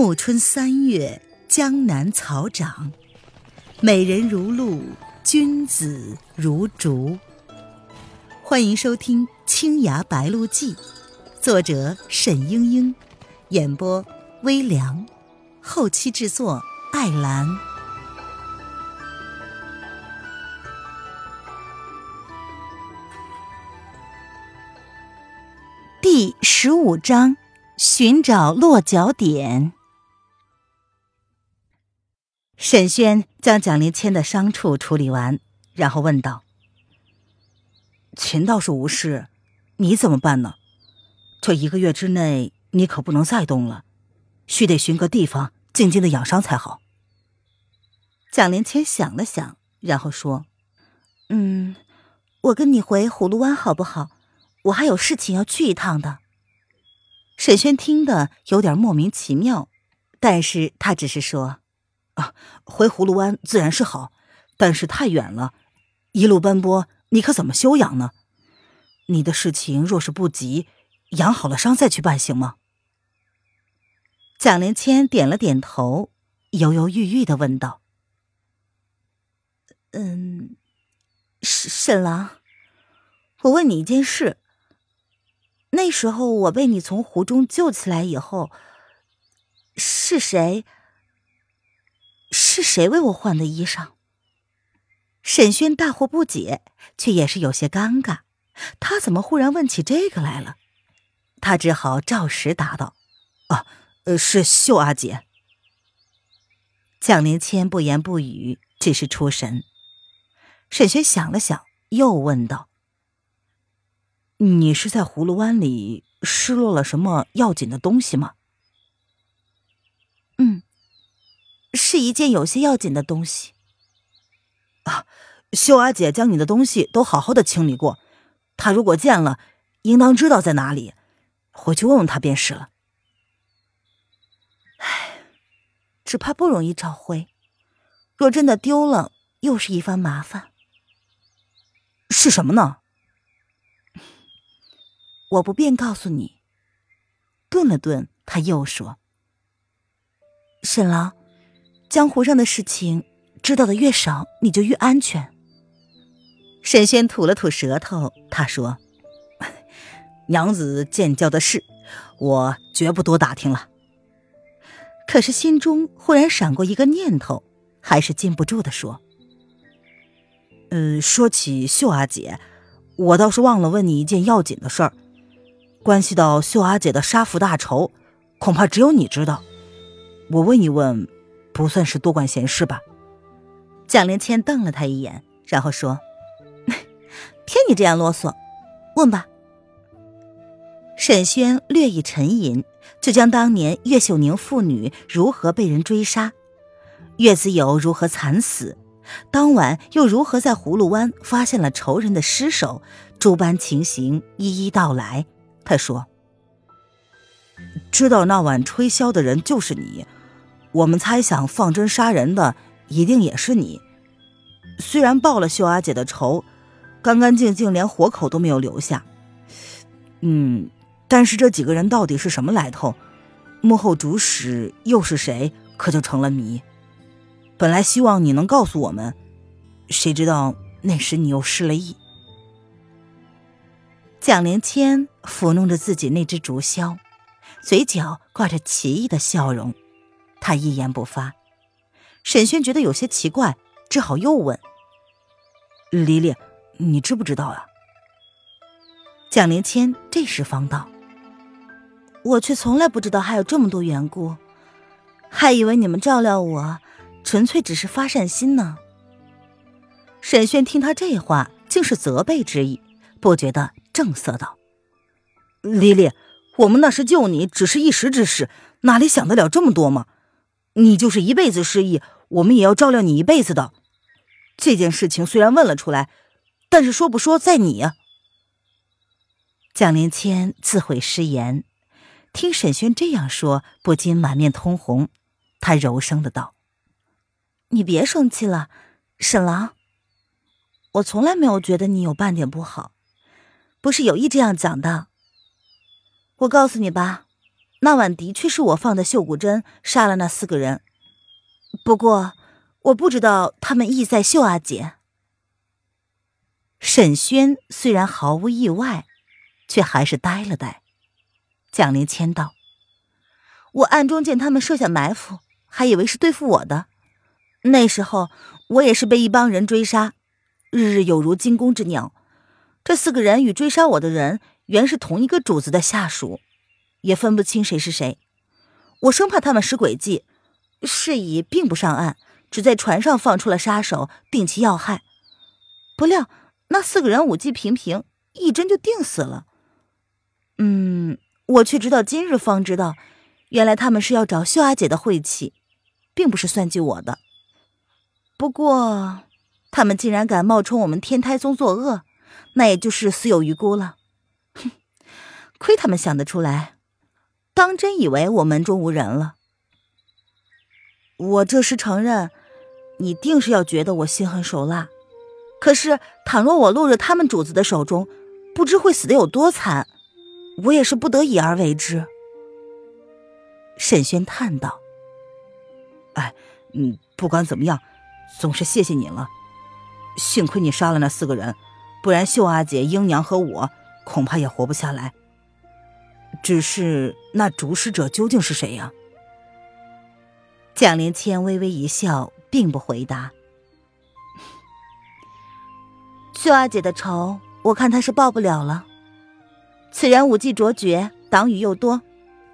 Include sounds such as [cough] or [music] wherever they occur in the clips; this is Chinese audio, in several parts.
暮春三月，江南草长，美人如露，君子如竹。欢迎收听《青崖白鹿记》，作者沈英英，演播微凉，后期制作艾兰。第十五章：寻找落脚点。沈轩将蒋灵谦的伤处处理完，然后问道：“秦倒是无事，你怎么办呢？这一个月之内，你可不能再动了，须得寻个地方静静的养伤才好。”蒋灵谦想了想，然后说：“嗯，我跟你回葫芦湾好不好？我还有事情要去一趟的。”沈轩听得有点莫名其妙，但是他只是说。啊，回葫芦湾自然是好，但是太远了，一路奔波，你可怎么休养呢？你的事情若是不急，养好了伤再去办行吗？蒋灵谦点了点头，犹犹豫豫的问道：“嗯，沈沈郎，我问你一件事。那时候我被你从湖中救起来以后，是谁？”是谁为我换的衣裳？沈轩大惑不解，却也是有些尴尬。他怎么忽然问起这个来了？他只好照实答道：“啊，呃，是秀阿姐。”蒋灵谦不言不语，只是出神。沈轩想了想，又问道：“你是在葫芦湾里失落了什么要紧的东西吗？”是一件有些要紧的东西，啊！秀阿姐将你的东西都好好的清理过，她如果见了，应当知道在哪里，回去问问她便是了。唉，只怕不容易找回，若真的丢了，又是一番麻烦。是什么呢？[laughs] 我不便告诉你。顿了顿，他又说：“沈郎。”江湖上的事情，知道的越少，你就越安全。沈轩吐了吐舌头，他说：“ [laughs] 娘子见教的事，我绝不多打听了。”可是心中忽然闪过一个念头，还是禁不住的说：“嗯，说起秀阿姐，我倒是忘了问你一件要紧的事儿，关系到秀阿姐的杀父大仇，恐怕只有你知道。我问一问。”不算是多管闲事吧？蒋灵谦瞪了他一眼，然后说：“听你这样啰嗦，问吧。”沈轩略一沉吟，就将当年岳秀宁父女如何被人追杀，岳子友如何惨死，当晚又如何在葫芦湾发现了仇人的尸首，诸般情形一一道来。他说：“知道那晚吹箫的人就是你。”我们猜想放针杀人的一定也是你。虽然报了秀阿姐的仇，干干净净，连活口都没有留下。嗯，但是这几个人到底是什么来头？幕后主使又是谁？可就成了谜。本来希望你能告诉我们，谁知道那时你又失了忆。蒋灵谦抚弄着自己那只竹箫，嘴角挂着奇异的笑容。他一言不发，沈轩觉得有些奇怪，只好又问：“黎黎，你知不知道啊？”蒋灵谦这时方道：“我却从来不知道还有这么多缘故，还以为你们照料我，纯粹只是发善心呢。”沈轩听他这话，竟是责备之意，不觉得正色道：“黎黎，我们那时救你，只是一时之事，哪里想得了这么多吗？”你就是一辈子失忆，我们也要照料你一辈子的。这件事情虽然问了出来，但是说不说在你。蒋灵谦自悔失言，听沈轩这样说，不禁满面通红。他柔声的道：“你别生气了，沈郎，我从来没有觉得你有半点不好，不是有意这样讲的。我告诉你吧，那晚的确是我放的绣骨针杀了那四个人，不过我不知道他们意在秀阿姐。沈轩虽然毫无意外，却还是呆了呆。蒋灵谦道：“我暗中见他们设下埋伏，还以为是对付我的。那时候我也是被一帮人追杀，日日有如惊弓之鸟。这四个人与追杀我的人原是同一个主子的下属。”也分不清谁是谁，我生怕他们使诡计，是以并不上岸，只在船上放出了杀手，定其要害。不料那四个人武技平平，一针就定死了。嗯，我却直到今日方知道，原来他们是要找秀阿姐的晦气，并不是算计我的。不过，他们竟然敢冒充我们天台宗作恶，那也就是死有余辜了。哼，[laughs] 亏他们想得出来。当真以为我门中无人了？我这时承认，你定是要觉得我心狠手辣。可是，倘若我落入他们主子的手中，不知会死的有多惨。我也是不得已而为之。沈轩叹道：“哎，嗯，不管怎么样，总是谢谢你了。幸亏你杀了那四个人，不然秀阿姐、英娘和我恐怕也活不下来。”只是那主使者究竟是谁呀？蒋灵谦微微一笑，并不回答。[laughs] 秀阿姐的仇，我看她是报不了了。此人武技卓绝，党羽又多，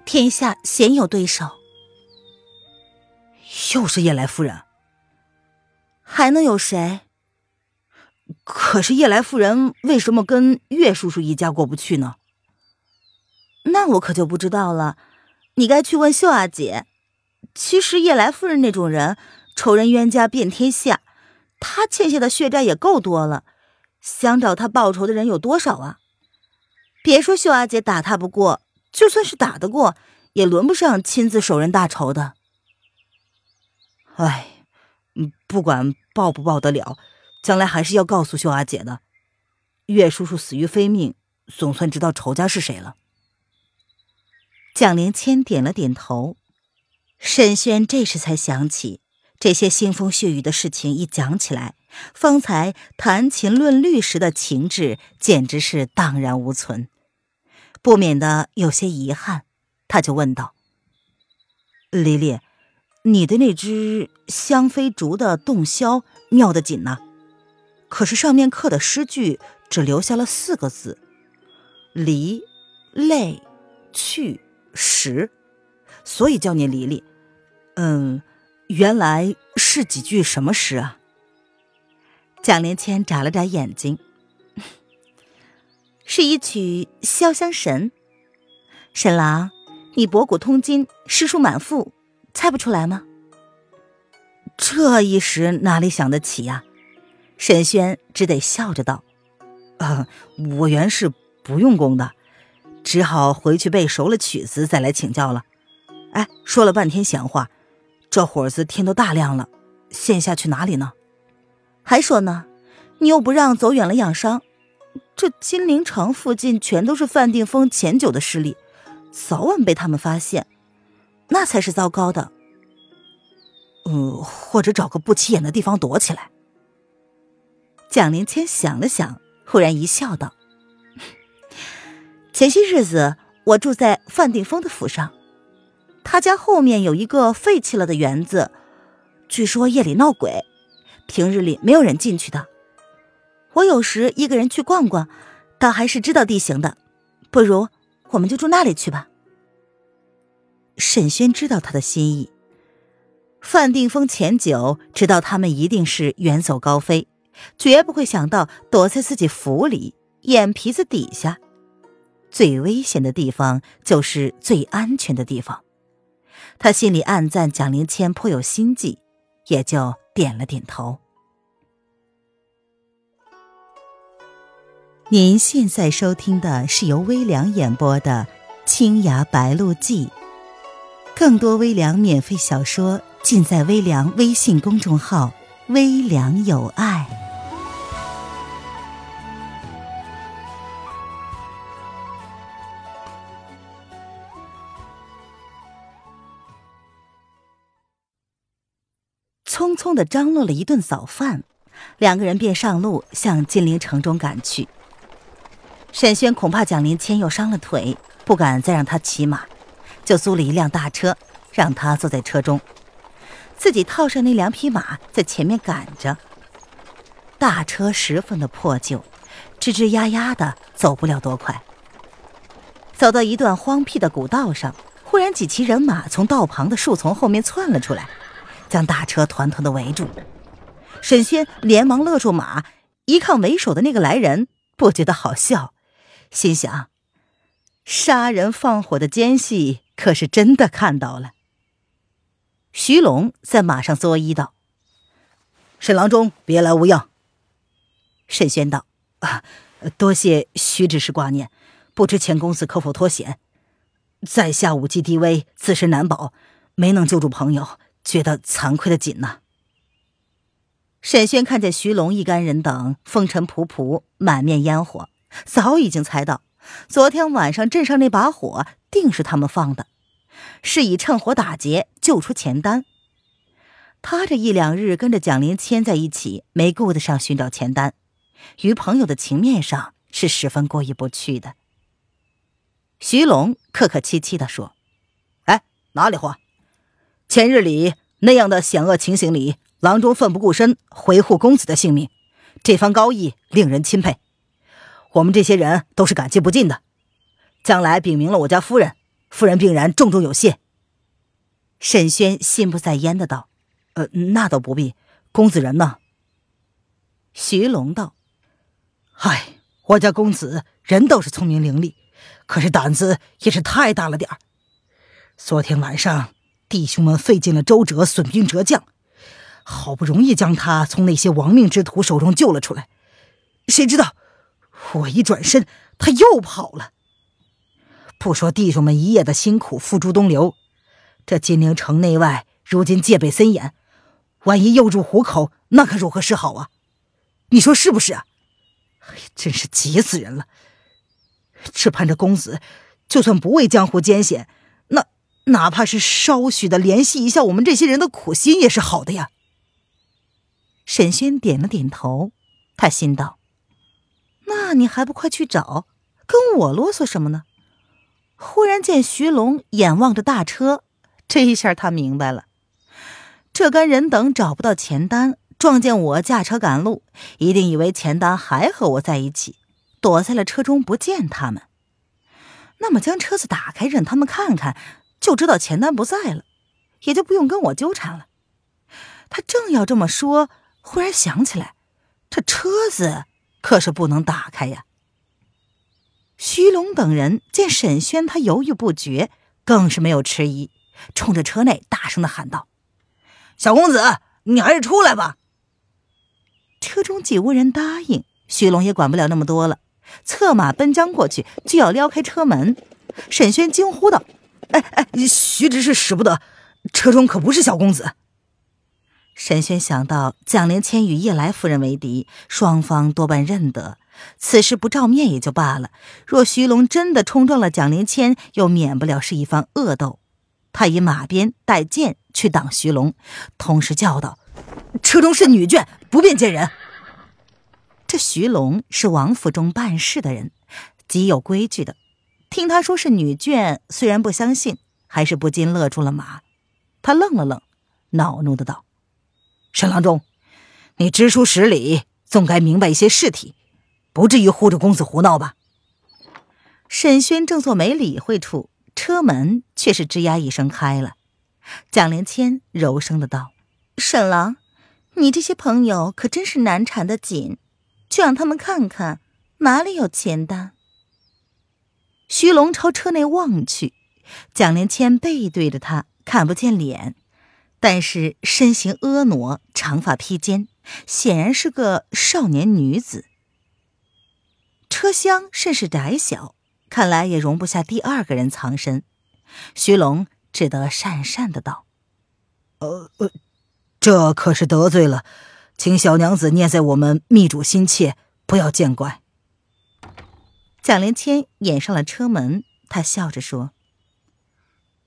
天下鲜有对手。又是夜来夫人，还能有谁？可是夜来夫人为什么跟岳叔叔一家过不去呢？那我可就不知道了，你该去问秀阿姐。其实叶来夫人那种人，仇人冤家遍天下，她欠下的血债也够多了，想找她报仇的人有多少啊？别说秀阿姐打他不过，就算是打得过，也轮不上亲自手刃大仇的。哎，不管报不报得了，将来还是要告诉秀阿姐的。岳叔叔死于非命，总算知道仇家是谁了。蒋灵谦点了点头，沈轩这时才想起，这些腥风血雨的事情一讲起来，方才谈琴论律时的情致简直是荡然无存，不免的有些遗憾。他就问道：“黎黎，你的那只香妃竹的洞箫妙得紧呐，可是上面刻的诗句只留下了四个字：离、泪、去。”十，所以叫你离离。嗯，原来是几句什么诗啊？蒋灵谦眨了眨眼睛，[laughs] 是一曲《潇湘神》。沈郎，你博古通今，诗书满腹，猜不出来吗？这一时哪里想得起呀？沈轩只得笑着道：“啊，我原是不用功的。”只好回去背熟了曲子再来请教了。哎，说了半天闲话，这会子天都大亮了，现下去哪里呢？还说呢，你又不让走远了养伤。这金陵城附近全都是范定峰前九的势力，早晚被他们发现，那才是糟糕的。嗯，或者找个不起眼的地方躲起来。蒋灵谦想了想，忽然一笑，道。前些日子，我住在范定峰的府上，他家后面有一个废弃了的园子，据说夜里闹鬼，平日里没有人进去的。我有时一个人去逛逛，倒还是知道地形的。不如我们就住那里去吧。沈轩知道他的心意，范定峰前久知道他们一定是远走高飞，绝不会想到躲在自己府里眼皮子底下。最危险的地方就是最安全的地方，他心里暗赞蒋灵谦颇有心计，也就点了点头。您现在收听的是由微凉演播的《青崖白鹿记》，更多微凉免费小说尽在微凉微信公众号“微凉有爱”。匆匆的张罗了一顿早饭，两个人便上路向金陵城中赶去。沈轩恐怕蒋灵谦又伤了腿，不敢再让他骑马，就租了一辆大车，让他坐在车中，自己套上那两匹马在前面赶着。大车十分的破旧，吱吱呀呀的，走不了多快。走到一段荒僻的古道上，忽然几骑人马从道旁的树丛后面窜了出来。将大车团团的围住，沈轩连忙勒住马，一看为首的那个来人，不觉得好笑，心想：杀人放火的奸细可是真的看到了。徐龙在马上作揖道：“沈郎中，别来无恙。”沈轩道：“啊，多谢徐执事挂念，不知钱公子可否脱险？在下武技低微，自身难保，没能救助朋友。”觉得惭愧的紧呐。沈轩看见徐龙一干人等风尘仆仆、满面烟火，早已经猜到昨天晚上镇上那把火定是他们放的，是以趁火打劫救出钱丹。他这一两日跟着蒋灵谦在一起，没顾得上寻找钱丹，于朋友的情面上是十分过意不去的。徐龙客客气气的说：“哎，哪里话？”前日里那样的险恶情形里，郎中奋不顾身维护公子的性命，这番高义令人钦佩。我们这些人都是感激不尽的。将来禀明了我家夫人，夫人必然重重有谢。沈轩心不在焉的道：“呃，那倒不必。公子人呢？”徐龙道：“嗨，我家公子人倒是聪明伶俐，可是胆子也是太大了点儿。昨天晚上。”弟兄们费尽了周折，损兵折将，好不容易将他从那些亡命之徒手中救了出来，谁知道我一转身，他又跑了。不说弟兄们一夜的辛苦付诸东流，这金陵城内外如今戒备森严，万一又入虎口，那可如何是好啊？你说是不是啊？真是急死人了！只盼着公子，就算不为江湖艰险。哪怕是稍许的联系一下我们这些人的苦心，也是好的呀。沈轩点了点头，他心道：“那你还不快去找，跟我啰嗦什么呢？”忽然见徐龙眼望着大车，这一下他明白了，这干人等找不到钱丹，撞见我驾车赶路，一定以为钱丹还和我在一起，躲在了车中不见他们。那么将车子打开，让他们看看。就知道钱丹不在了，也就不用跟我纠缠了。他正要这么说，忽然想起来，这车子可是不能打开呀。徐龙等人见沈轩他犹豫不决，更是没有迟疑，冲着车内大声的喊道：“小公子，你还是出来吧。”车中既无人答应，徐龙也管不了那么多了，策马奔将过去，就要撩开车门。沈轩惊呼道。哎哎，徐执事使不得，车中可不是小公子。沈轩想到蒋灵谦与叶来夫人为敌，双方多半认得，此事不照面也就罢了。若徐龙真的冲撞了蒋灵谦，又免不了是一番恶斗。他以马鞭带剑去挡徐龙，同时叫道：“车中是女眷，不便见人。”这徐龙是王府中办事的人，极有规矩的。听他说是女眷，虽然不相信，还是不禁勒住了马。他愣了愣，恼怒的道：“沈郎中，你知书识礼，总该明白一些事体，不至于护着公子胡闹吧？”沈轩正做没理会处，车门却是吱呀一声开了。蒋灵谦柔声的道：“沈郎，你这些朋友可真是难缠的紧，就让他们看看哪里有钱的。”徐龙朝车内望去，蒋连谦背对着他，看不见脸，但是身形婀娜，长发披肩，显然是个少年女子。车厢甚是窄小，看来也容不下第二个人藏身。徐龙只得讪讪的道：“呃呃，这可是得罪了，请小娘子念在我们密主心切，不要见怪。”蒋灵谦掩上了车门，他笑着说：“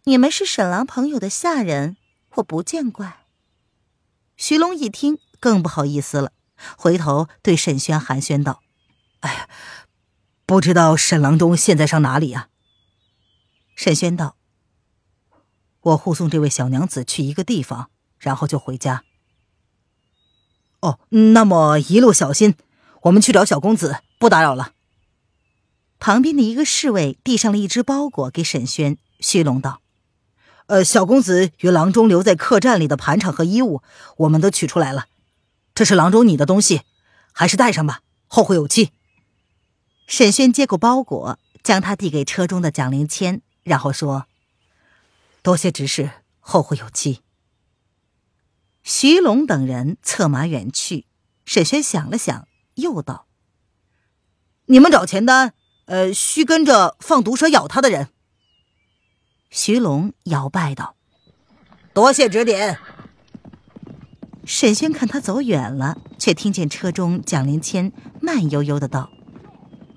你们是沈郎朋友的下人，我不见怪。”徐龙一听更不好意思了，回头对沈轩寒暄道：“哎呀，不知道沈郎中现在上哪里呀？”沈轩道：“我护送这位小娘子去一个地方，然后就回家。”哦，那么一路小心，我们去找小公子，不打扰了。旁边的一个侍卫递上了一只包裹给沈轩，虚龙道：“呃，小公子与郎中留在客栈里的盘缠和衣物，我们都取出来了。这是郎中你的东西，还是带上吧，后会有期。”沈轩接过包裹，将它递给车中的蒋灵谦，然后说：“多谢执事，后会有期。”徐龙等人策马远去。沈轩想了想，又道：“你们找钱丹，呃，须跟着放毒蛇咬他的人。”徐龙摇拜道：“多谢指点。”沈轩看他走远了，却听见车中蒋灵谦慢悠悠的道：“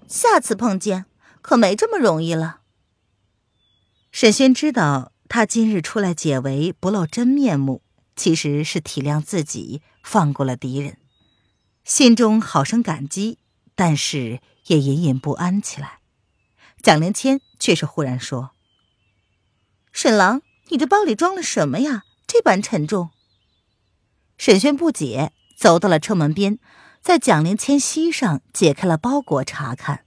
下次碰见可没这么容易了。”沈轩知道他今日出来解围，不露真面目。其实是体谅自己，放过了敌人，心中好生感激，但是也隐隐不安起来。蒋灵谦却是忽然说：“沈郎，你这包里装了什么呀？这般沉重。”沈轩不解，走到了车门边，在蒋灵谦膝上解开了包裹查看，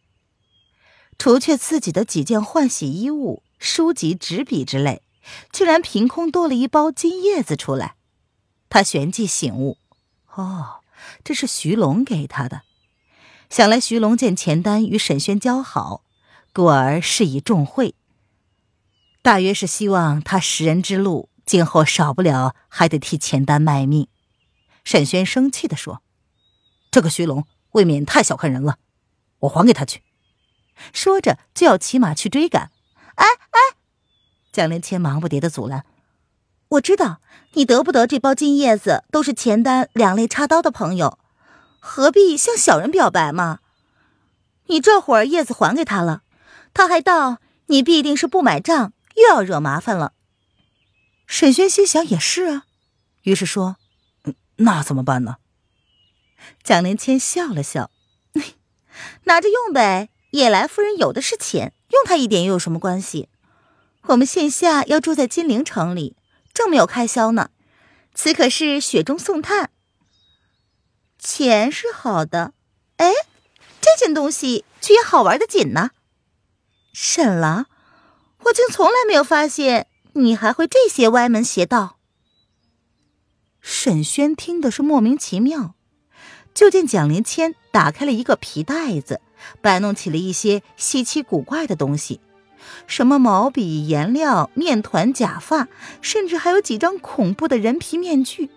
除却自己的几件换洗衣物、书籍、纸笔之类，居然凭空多了一包金叶子出来。他旋即醒悟，哦，这是徐龙给他的。想来徐龙见钱丹与沈轩交好，故而施以重贿。大约是希望他识人之路，今后少不了还得替钱丹卖命。沈轩生气地说：“这个徐龙未免太小看人了，我还给他去。”说着就要骑马去追赶。哎哎，蒋灵谦忙不迭的阻拦。我知道你得不得这包金叶子，都是钱丹两肋插刀的朋友，何必向小人表白嘛？你这会儿叶子还给他了，他还道你必定是不买账，又要惹麻烦了。沈轩心想也是啊，于是说：“那怎么办呢？”蒋灵谦笑了笑：“拿着用呗，野来夫人有的是钱，用他一点又有什么关系？我们现下要住在金陵城里。”正没有开销呢，此可是雪中送炭。钱是好的，哎，这件东西却也好玩的紧呢。沈郎，我竟从来没有发现你还会这些歪门邪道。沈轩听的是莫名其妙，就见蒋灵谦打开了一个皮袋子，摆弄起了一些稀奇古怪的东西。什么毛笔、颜料、面团、假发，甚至还有几张恐怖的人皮面具。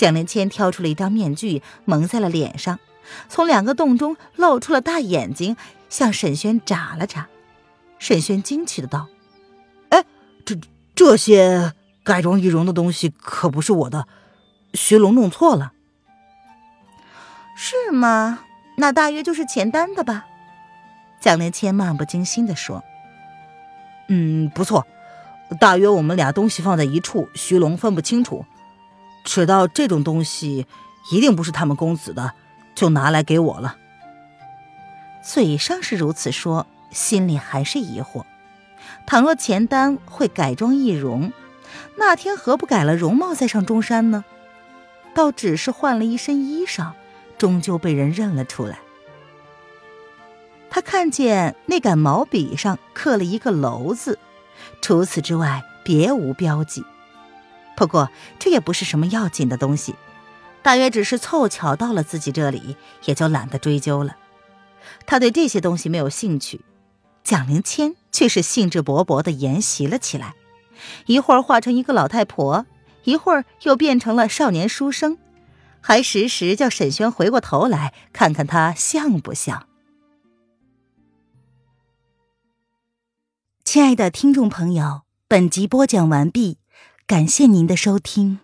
蒋灵谦挑出了一张面具，蒙在了脸上，从两个洞中露出了大眼睛，向沈轩眨了眨。沈轩惊奇的道：“哎，这这些改装易容的东西可不是我的，徐龙弄错了。”“是吗？那大约就是钱丹的吧？”蒋灵谦漫不经心的说。嗯，不错，大约我们俩东西放在一处，徐龙分不清楚，知道这种东西一定不是他们公子的，就拿来给我了。嘴上是如此说，心里还是疑惑。倘若钱丹会改装易容，那天何不改了容貌再上中山呢？倒只是换了一身衣裳，终究被人认了出来。他看见那杆毛笔上刻了一个“楼”字，除此之外别无标记。不过这也不是什么要紧的东西，大约只是凑巧到了自己这里，也就懒得追究了。他对这些东西没有兴趣，蒋灵谦却是兴致勃勃的研习了起来，一会儿化成一个老太婆，一会儿又变成了少年书生，还时时叫沈轩回过头来看看他像不像。亲爱的听众朋友，本集播讲完毕，感谢您的收听。